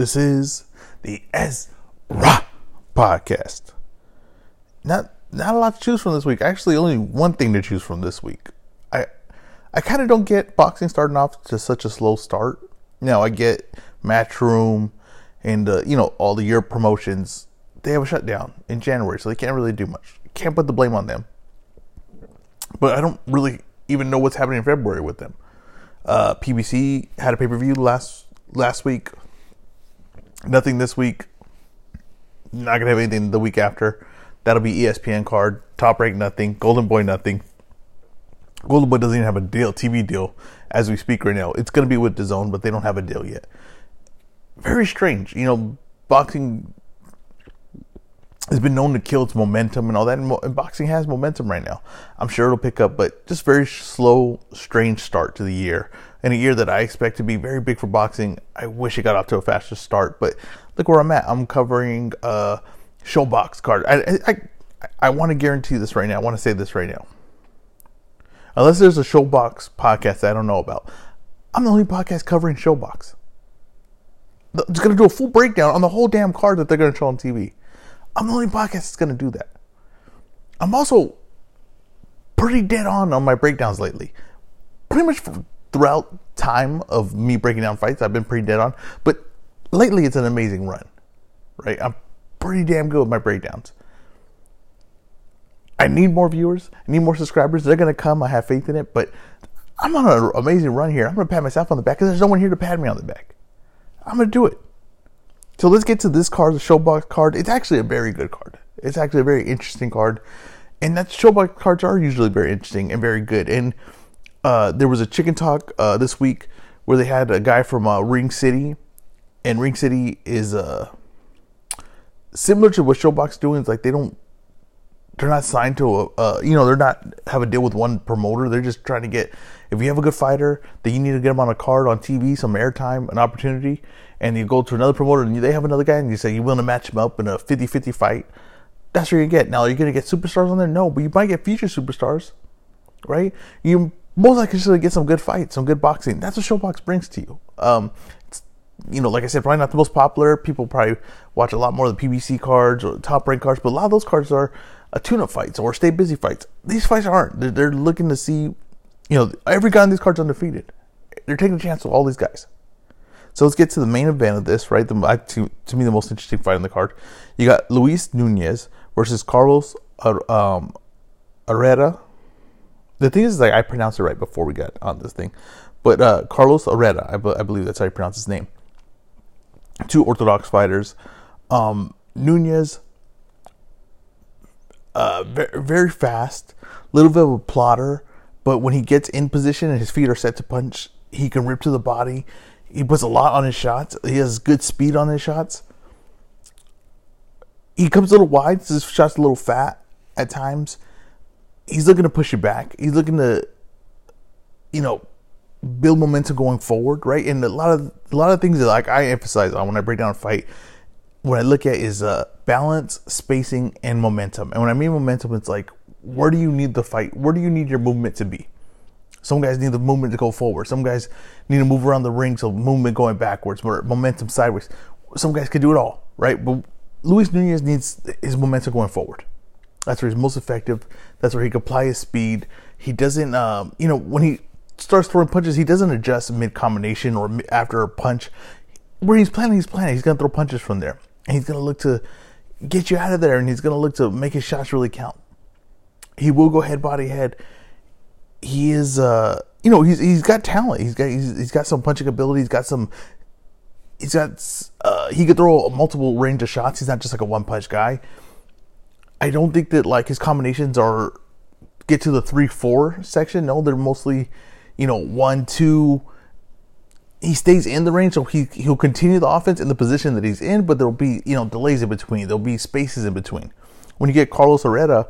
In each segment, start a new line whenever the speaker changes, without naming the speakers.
This is the Ezra podcast. Not not a lot to choose from this week. Actually, only one thing to choose from this week. I I kind of don't get boxing starting off to such a slow start. Now I get Matchroom and uh, you know all the year promotions. They have a shutdown in January, so they can't really do much. Can't put the blame on them. But I don't really even know what's happening in February with them. Uh, PBC had a pay per view last last week. Nothing this week. Not gonna have anything the week after. That'll be ESPN card. Top rank nothing. Golden Boy nothing. Golden Boy doesn't even have a deal, TV deal, as we speak right now. It's gonna be with DAZN, but they don't have a deal yet. Very strange. You know, boxing has been known to kill its momentum and all that. And boxing has momentum right now. I'm sure it'll pick up, but just very slow, strange start to the year. In a year that I expect to be very big for boxing, I wish it got off to a faster start. But look where I'm at. I'm covering uh, ShoBox card. I I, I, I want to guarantee this right now. I want to say this right now. Unless there's a ShoBox podcast I don't know about, I'm the only podcast covering ShoBox. It's going to do a full breakdown on the whole damn card that they're going to show on TV. I'm the only podcast that's going to do that. I'm also pretty dead on on my breakdowns lately. Pretty much throughout time of me breaking down fights, I've been pretty dead on. But lately, it's an amazing run, right? I'm pretty damn good with my breakdowns. I need more viewers. I need more subscribers. They're to come. I have faith in it. But I'm on an amazing run here. I'm to pat myself on the back because there's no one here to pat me on the back. I'm to do it. So let's get to this card, the ShoBox card. It's actually a very good card. It's actually a very interesting card. And that ShoBox cards are usually very interesting and very good. And uh, there was a chicken talk uh, this week where they had a guy from uh, Ring City. And Ring City is uh, similar to what ShoBox doing. It's like they don't they're not signed to a uh, you know they're not have a deal with one promoter they're just trying to get if you have a good fighter that you need to get them on a card on tv some airtime an opportunity and you go to another promoter and they have another guy and you say you want to match him up in a 50-50 fight that's what you get now are you going to get superstars on there no but you might get future superstars right you most likely to get some good fights some good boxing that's what ShoBox brings to you um, you know, like I said, probably not the most popular. People probably watch a lot more of the PBC cards or top rank cards, but a lot of those cards are a tune-up fights or stay busy fights. These fights aren't. They're, they're looking to see, you know, every guy on these cards undefeated. They're taking a chance with all these guys. So let's get to the main event of this, right? The to, to me the most interesting fight on the card. You got Luis Nunez versus Carlos um, Herrera. The thing is, like I pronounced it right before we got on this thing, but uh, Carlos Herrera, I, be, I believe that's how you pronounce his name. Two Orthodox fighters. Um, Nunez uh, very, very fast, little bit of a plotter, but when he gets in position and his feet are set to punch, he can rip to the body. He puts a lot on his shots. He has good speed on his shots. He comes a little wide, so his shot's a little fat at times. He's looking to push you back. He's looking to, you know, build momentum going forward, right? And a lot of a lot of things that like I emphasize on when I break down a fight what I look at is uh, balance, spacing, and momentum. And when I mean momentum, it's like where do you need the fight? Where do you need your movement to be? Some guys need the movement to go forward. Some guys need to move around the ring, so movement going backwards, momentum sideways. Some guys can do it all, right? But Luis Nunez needs his momentum going forward. That's where he's most effective. That's where he can apply his speed. He doesn't, um, you know, when he starts throwing punches, he doesn't adjust mid combination or after a punch. Where he's planning, he's planning. He's going to throw punches from there and he's going to look to get you out of there and he's going to look to make his shots really count. He will go head, body, head. He is, uh, you know, he's he's got talent. He's got he's, he's got some punching ability. He's got some. He's got. Uh, he could throw multiple range of shots. He's not just like a one punch guy. I don't think that like his combinations are get to the three four section. No, they're mostly, you know, one two he stays in the range, so he he'll continue the offense in the position that he's in, but there'll be you know delays in between. There'll be spaces in between. When you get Carlos Herrera,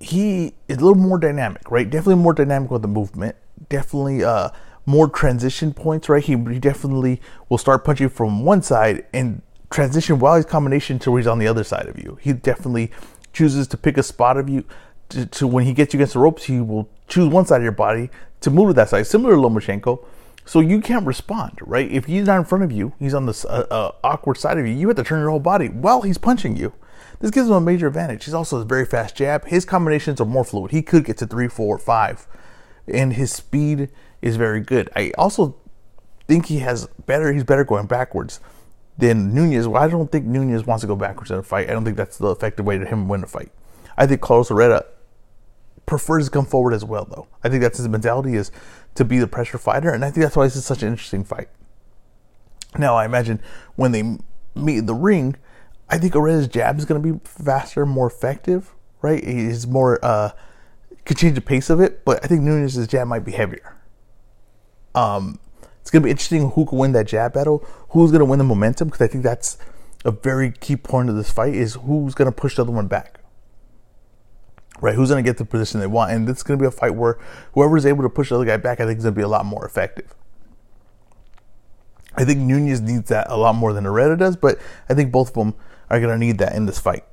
he is a little more dynamic, right? Definitely more dynamic with the movement. Definitely uh, more transition points, right? He, he definitely will start punching from one side and transition while he's combination to where he's on the other side of you. He definitely chooses to pick a spot of you to, to when he gets you against the ropes, he will choose one side of your body to move to that side, similar to Lomachenko So you can't respond, right? If he's not in front of you, he's on the uh, uh, awkward side of you. You have to turn your whole body while he's punching you. This gives him a major advantage. He's also a very fast jab. His combinations are more fluid. He could get to three, four, five, and his speed is very good. I also think he has better. He's better going backwards than Nunez, Well, I don't think Nunez wants to go backwards in a fight. I don't think that's the effective way to him win a fight. I think Carlos Herrera prefers to come forward as well, though. I think that's his mentality is to be the pressure fighter, and I think that's why this is such an interesting fight. Now, I imagine when they meet in the ring, I think Herrera's jab is going to be faster, more effective, right? He's more, uh, could change the pace of it, but I think Nunez's jab might be heavier. Um, it's going to be interesting who can win that jab battle, who's going to win the momentum, because I think that's a very key point of this fight is who's going to push the other one back right? Who's going to get the position they want? And it's going to be a fight where whoever is able to push the other guy back, I think is going to be a lot more effective. I think Nunez needs that a lot more than Herrera does, but I think both of them are going to need that in this fight.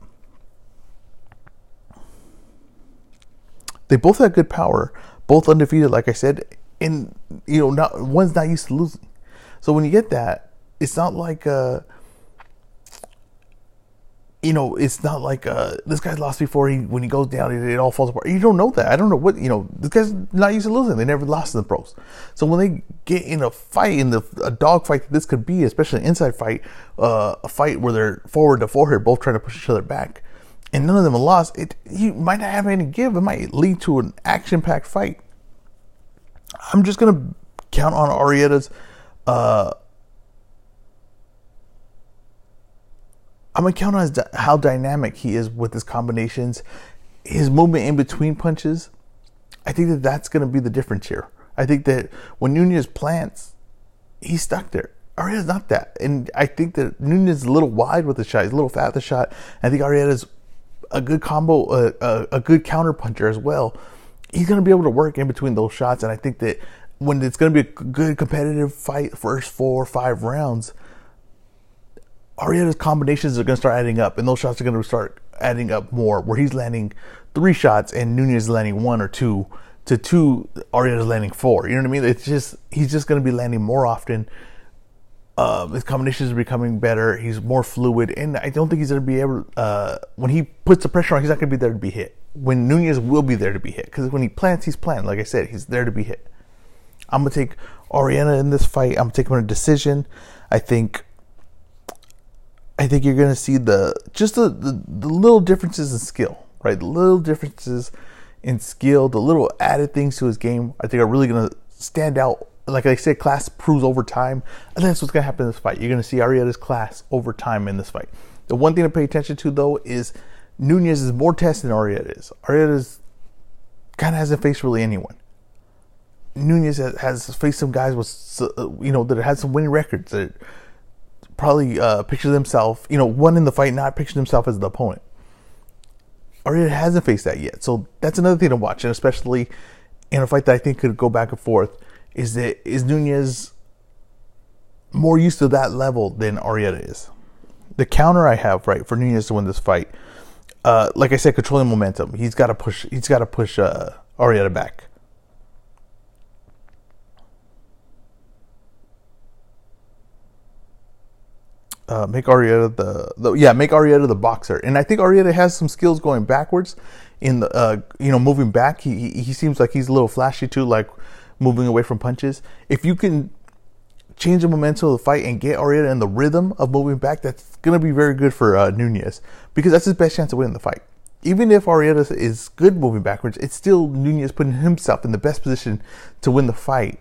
They both have good power, both undefeated, like I said, and you know, not one's not used to losing. So when you get that, it's not like uh, you know, it's not like uh, this guy's lost before. He when he goes down, it, it, all falls apart. You don't know that. I don't know what you know. This guy's not used to losing. They never lost in the pros. So when they get in a fight, in the a dog fight that this could be, especially an inside fight, uh, a fight where they're forward to forward, both trying to push each other back, and none of them are lost. It you might not have any give. It might lead to an action-packed fight. I'm just gonna count on Arrieta's. Uh, I'm gonna count on how dynamic he is with his combinations, his movement in between punches. I think that that's gonna be the difference here. I think that when Nunez plants, he's stuck there. Arrieta's not that, and I think that Nunez is a little wide with the shot. He's a little fat with the shot. I think Arrieta's a good combo, a, a, a good counter puncher as well. He's gonna be able to work in between those shots, and I think that when it's gonna be a good competitive fight, first four or five rounds Arrieta's combinations are going to start adding up, and those shots are going to start adding up more. Where he's landing three shots and Nunez is landing one or two, to two Arrieta's landing four. You know what I mean? It's just he's just going to be landing more often. Uh, his combinations are becoming better. He's more fluid, and I don't think he's going to be able. Uh, when he puts the pressure on, he's not going to be there to be hit. When Nunez will be there to be hit, because when he plants, he's planted. Like I said, he's there to be hit. I'm gonna take Arrieta in this fight. I'm gonna take him a decision. I think I think you're to see the just the, the, the, little differences in skill, right? The little differences in skill, the little added things to his game, I think are really to stand out. Like I said, class proves over time. And that's what's to happen in this fight. You're to see Arrieta's class over time in this fight. The one thing to pay attention to, though, is Nunez is more tested than Arrieta is. Kind of hasn't faced really anyone. Nunez has, faced some guys with, you know, that had some winning records. That probably uh, picture himself, you know, one in the fight, not picture himself as the opponent. Arrieta hasn't faced that yet. So that's another thing to watch, and especially in a fight that I think could go back and forth, is that is Nunez more used to that level than Arrieta is. The counter I have right for Nunez to win this fight, uh, like I said, controlling momentum. He's got to push. He's got to push uh, Arrieta back. uh, make Arrieta the, the yeah make Arrieta the boxer, and I think Arrieta has some skills going backwards in the uh, you know moving back. He he seems like he's a little flashy too, like moving away from punches. If you can change the momentum of the fight and get Arrieta in the rhythm of moving back, that's gonna be very good for uh, Nunez because that's his best chance to win the fight. Even if Arrieta is good moving backwards, it's still Nunez putting himself in the best position to win the fight.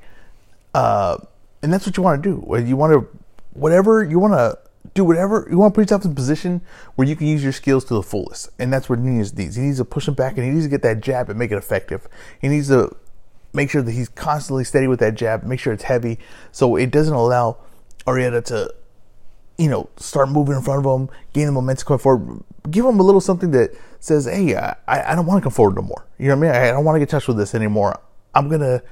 Uh, and that's what you want to do. You want to, whatever you want to do whatever you want to put yourself in a position where you can use your skills to the fullest. And that's what Nunez needs. He needs to push him back and he needs to get that jab and make it effective. He needs to make sure that he's constantly steady with that jab, make sure it's heavy so it doesn't allow Arrieta to, you know, start moving in front of him, gain the momentum going forward. Give him a little something that says, hey, I, I don't want to come forward no more. You know what I mean? I don't want to get touched with this anymore. I'm going to.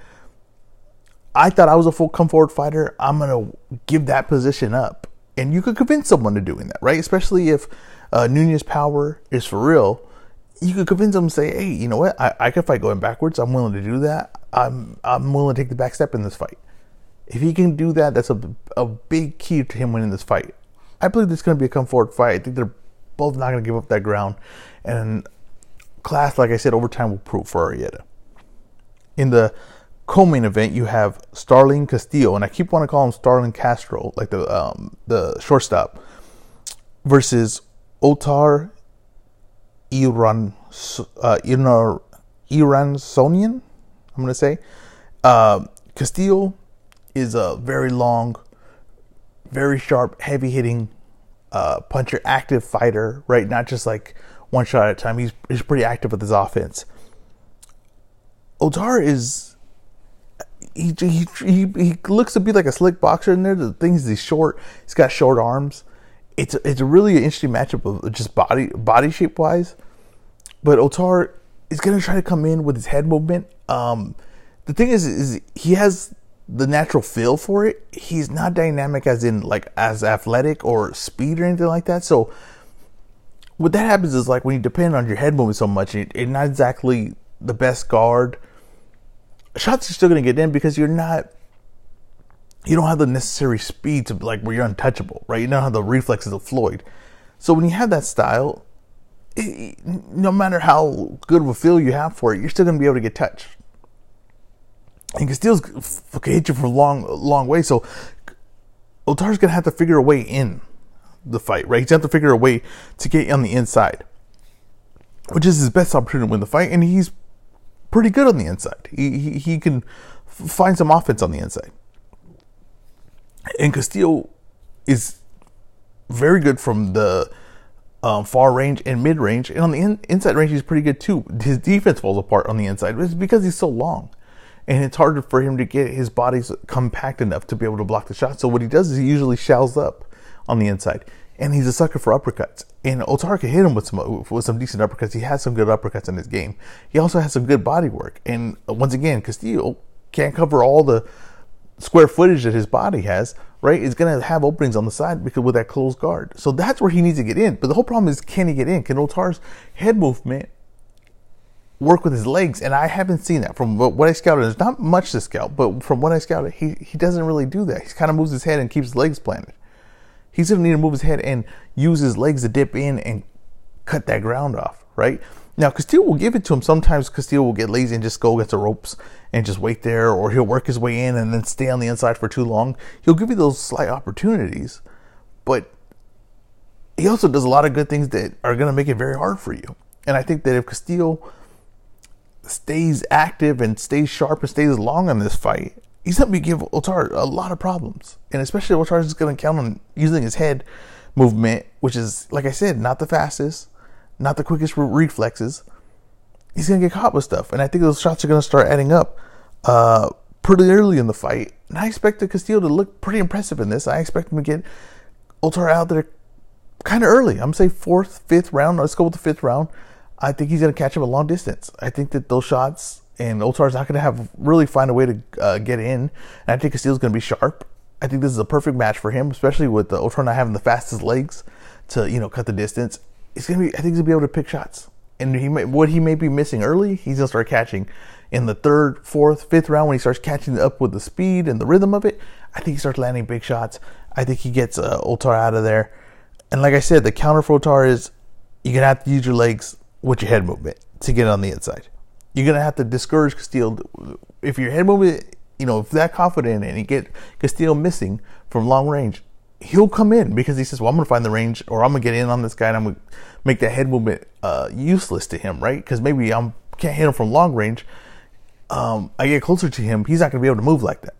I thought I was a full come forward fighter. I'm going to give that position up and you could convince someone to doing that, right? Especially if uh, Nunez' power is for real, you could convince them say, "Hey, you know what? I, I could fight going backwards. I'm willing to do that. I'm I'm willing to take the back step in this fight." If he can do that, that's a, a big key to him winning this fight. I believe this is going to be a come forward fight. I think they're both not going to give up that ground. And class, like I said, over time will prove for Arrieta. In the co-main event, you have Starling Castillo, and I keep wanting to call him Starling Castro, like the um, the shortstop, versus Otar Iran uh, Iran Iransonian. I'm going to say uh, Castillo is a very long, very sharp, heavy hitting uh, puncher, active fighter, right? Not just like one shot at a time. He's he's pretty active with his offense. Otar is he, he he he looks to be like a slick boxer in there. The thing is, he's short. He's got short arms. It's it's a really an interesting matchup of just body body shape wise. But Otar is gonna try to come in with his head movement. Um, the thing is, is he has the natural feel for it. He's not dynamic as in like as athletic or speed or anything like that. So what that happens is like when you depend on your head movement so much, it's not exactly the best guard. Shots are still going to get in because you're not, you don't have the necessary speed to like where you're untouchable, right? You don't have the reflexes of Floyd. So when you have that style, no matter how good of a feel you have for it, you're still going to be able to get touched. And Castillo's can hit you for a long, long way. So Otar's going to have to figure a way in the fight, right? He's going to have to figure a way to get on the inside, which is his best opportunity to win the fight. And he's pretty good on the inside. He, he, he can find some offense on the inside. And Castillo is very good from the um, far range and mid range. And on the in, inside range, he's pretty good too. His defense falls apart on the inside. It's because he's so long and it's harder for him to get his body compact enough to be able to block the shot. So what he does is he usually shells up on the inside, and he's a sucker for uppercuts. And Otar can hit him with some with some decent uppercuts. He has some good uppercuts in his game. He also has some good body work. And once again, Castillo can't cover all the square footage that his body has. Right, is going to have openings on the side because with that closed guard. So that's where he needs to get in. But the whole problem is, can he get in? Can Otar's head movement work with his legs, and I haven't seen that from what I scouted. There's not much to scout, but from what I scouted, he, he doesn't really do that. He kind of moves his head and keeps his legs planted. He's going to need to move his head and use his legs to dip in and cut that ground off, right? Now, Castillo will give it to him. Sometimes Castillo will get lazy and just go against the ropes and just wait there, or he'll work his way in and then stay on the inside for too long. He'll give you those slight opportunities, but he also does a lot of good things that are going to make it very hard for you. And I think that if Castillo stays active and stays sharp and stays long in this fight, he's going to give Otar a lot of problems. And especially Otar is going to count on using his head movement, which is, like I said, not the fastest, not the quickest reflexes. He's going to get caught with stuff. And I think those shots are going to start adding up uh, pretty early in the fight. And I expect the Castillo to look pretty impressive in this. I expect him to get Otar out there kind of early. I'm say fourth, fifth round. Let's go with the fifth round. I think he's going to catch him a long distance. I think that those shots and Otar's not going to have really find a way to uh, get in. And I think Castillo's going to be sharp. I think this is a perfect match for him, especially with the Otar not having the fastest legs to you know cut the distance. He's to be. I think he's to be able to pick shots. And he may, what he may be missing early, he's to start catching in the third, fourth, fifth round when he starts catching up with the speed and the rhythm of it. I think he starts landing big shots. I think he gets uh, Otar out of there. And like I said, the counter for Otar is you're to have to use your legs with your head movement to get on the inside. You're gonna have to discourage Castillo if your head movement, you know, if that confident and you get Castillo missing from long range, he'll come in because he says, "Well, I'm gonna find the range, or I'm gonna get in on this guy, and I'm gonna make that head movement uh, useless to him, right? Because maybe I can't hit him from long range. Um, I get closer to him, he's not gonna be able to move like that.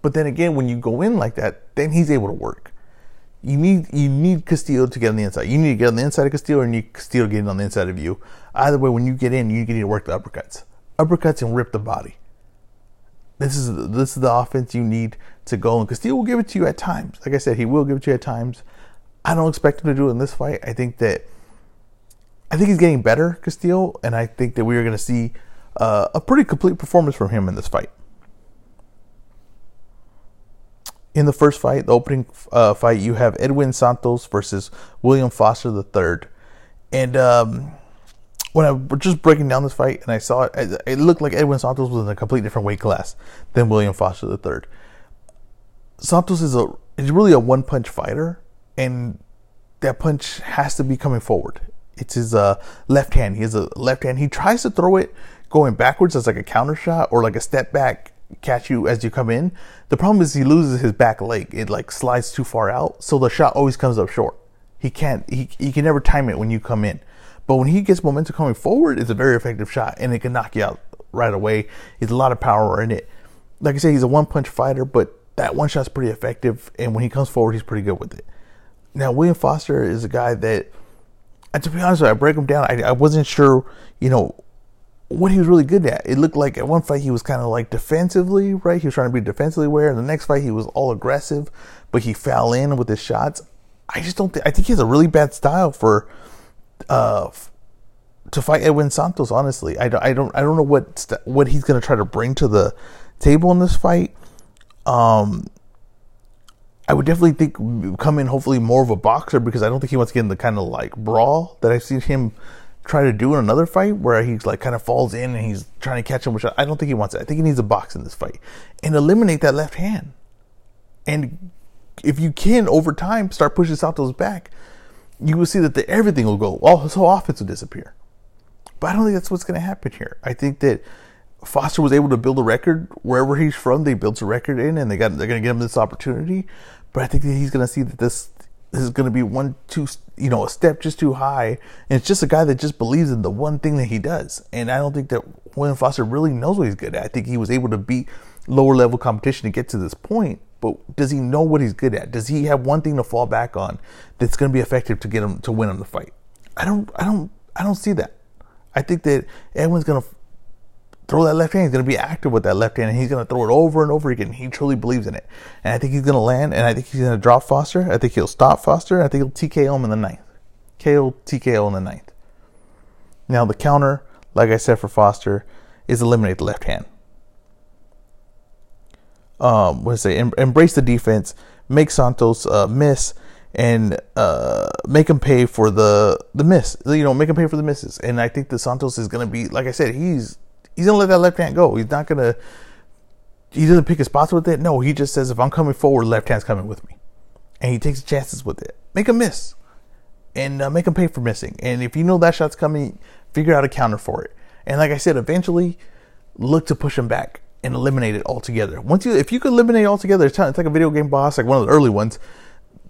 But then again, when you go in like that, then he's able to work you need you need Castillo to get on the inside. You need to get on the inside of Castillo, and you Castillo getting on the inside of you. Either way, when you get in, you need to work the uppercuts, uppercuts, and rip the body. This is this is the offense you need to go, and Castillo will give it to you at times. Like I said, he will give it to you at times. I don't expect him to do it in this fight. I think that I think he's getting better, Castillo, and I think that we are going to see uh, a pretty complete performance from him in this fight. in the first fight, the opening uh, fight, you have Edwin Santos versus William Foster III. And um, when I was just breaking down this fight and I saw it, it looked like Edwin Santos was in a completely different weight class than William Foster III. Santos is a is really a one punch fighter, and that punch has to be coming forward. It's his uh, left hand. He has a left hand. He tries to throw it going backwards as like a counter shot or like a step back catch you as you come in. The problem is he loses his back leg. It like slides too far out, so the shot always comes up short. He can't. He he can never time it when you come in. But when he gets momentum coming forward, it's a very effective shot, and it can knock you out right away. He's a lot of power in it. Like I say, he's a one punch fighter, but that one shot's pretty effective, and when he comes forward, he's pretty good with it. Now, William Foster is a guy that, to be honest, you, I break him down. I, I wasn't sure, you know, what he was really good at. It looked like at one fight he was kind of like defensively, right? He was trying to be defensively aware. The next fight he was all aggressive, but he fell in with his shots. I just don't think, I think he has a really bad style for, uh, to fight Edwin Santos. Honestly, I don't, I don't, I don't know what st- what he's to try to bring to the table in this fight. Um, I would definitely think come in hopefully more of a boxer because I don't think he wants to get in the kind of like brawl that I've seen him try to do in another fight where he's like kind of falls in and he's trying to catch him. Which I don't think he wants it. I think he needs a box in this fight and eliminate that left hand. And if you can over time start pushing Santos back, you will see that the, everything will go. All his whole offense will disappear. But I don't think that's what's going to happen here. I think that Foster was able to build a record wherever he's from. They built a record in, and they got they're going to give him this opportunity. But I think that he's going to see that this this is going to be one, two, you know, a step just too high. And it's just a guy that just believes in the one thing that he does. And I don't think that William Foster really knows what he's good at. I think he was able to beat lower level competition to get to this point. But does he know what he's good at? Does he have one thing to fall back on that's going to be effective to get him to win him the fight? I don't, I don't, I don't see that. I think that Edwin's going to throw that left hand. He's going to be active with that left hand, and he's going to throw it over and over again. He truly believes in it, and I think he's going to land. And I think he's going to drop Foster. I think he'll stop Foster. I think he'll TKO him in the ninth. KO TKO in the ninth. Now the counter, like I said for Foster, is eliminate the left hand. Um, what I say? Em- embrace the defense. Make Santos uh, miss and uh, make him pay for the the miss. You know, make him pay for the misses. And I think the Santos is going to be, like I said, he's he's gonna let that left hand go. He's not gonna. He doesn't pick his spots with it. No, he just says if I'm coming forward, left hand's coming with me, and he takes chances with it. Make him miss, and uh, make him pay for missing. And if you know that shot's coming, figure out a counter for it. And like I said, eventually look to push him back and eliminate it altogether. Once you, if you could eliminate it altogether, it's, like a video game boss, like one of the early ones.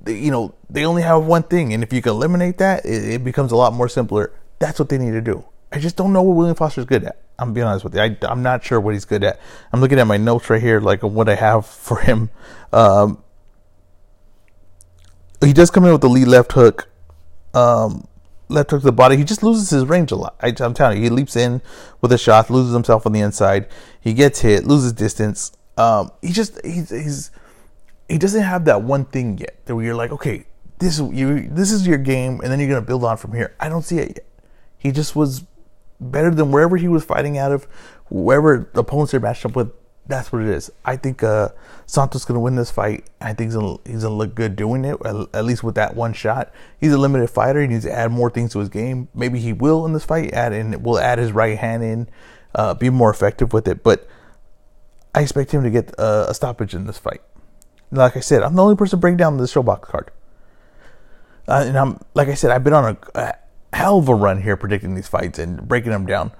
They, you know, they only have one thing, and if you can eliminate that, it, it becomes a lot more simpler. That's what they need to do. I just don't know what William Foster's good at. I'm being honest with you. I, am not sure what he's good at. I'm looking at my notes right here, like what I have for him. Um, he does come in with the lead left hook, um, left hook to the body. He just loses his range a lot. I, am telling you, he leaps in with a shot, loses himself on the inside. He gets hit, loses distance. Um, he just he's, he's he doesn't have that one thing yet that where you're like, okay, this you this is your game, and then you're gonna build on from here. I don't see it yet. He just was better than wherever he was fighting out of, whoever the opponents are matched up with. That's what it is. I think uh, Santos to win this fight. I think he's going he's to look good doing it, at least with that one shot. He's a limited fighter. He needs to add more things to his game. Maybe he will in this fight, add in, will add his right hand in, uh, be more effective with it. But I expect him to get uh, a stoppage in this fight. Like I said, I'm the only person breaking down the ShoBox card. Uh, and I'm like I said, I've been on a, hell of a run here predicting these fights and breaking them down.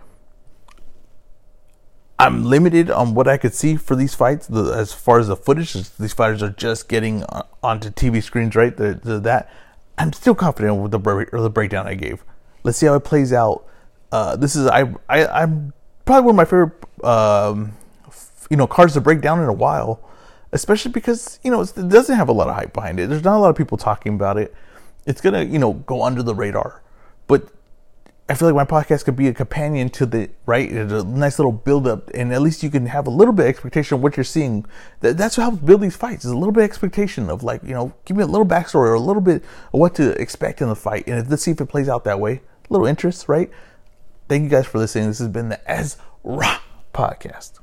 I'm limited on what I could see for these fights the, as far as the footage. These fighters are just getting onto TV screens, right? That I'm still confident with the the breakdown I gave. Let's see how it plays out. Uh, this is I, I am probably one of my favorite um, you know cards to break down in a while, especially because you know it doesn't have a lot of hype behind it. There's not a lot of people talking about it. It's gonna you know go under the radar. But I feel like my podcast could be a companion to the right, a nice little build up, and at least you can have a little bit of expectation of what you're seeing. That's what helps build these fights. Is a little bit of expectation of like you know, give me a little backstory or a little bit of what to expect in the fight, and let's see if it plays out that way. A little interest, right? Thank you guys for listening. This has been the Ezra podcast.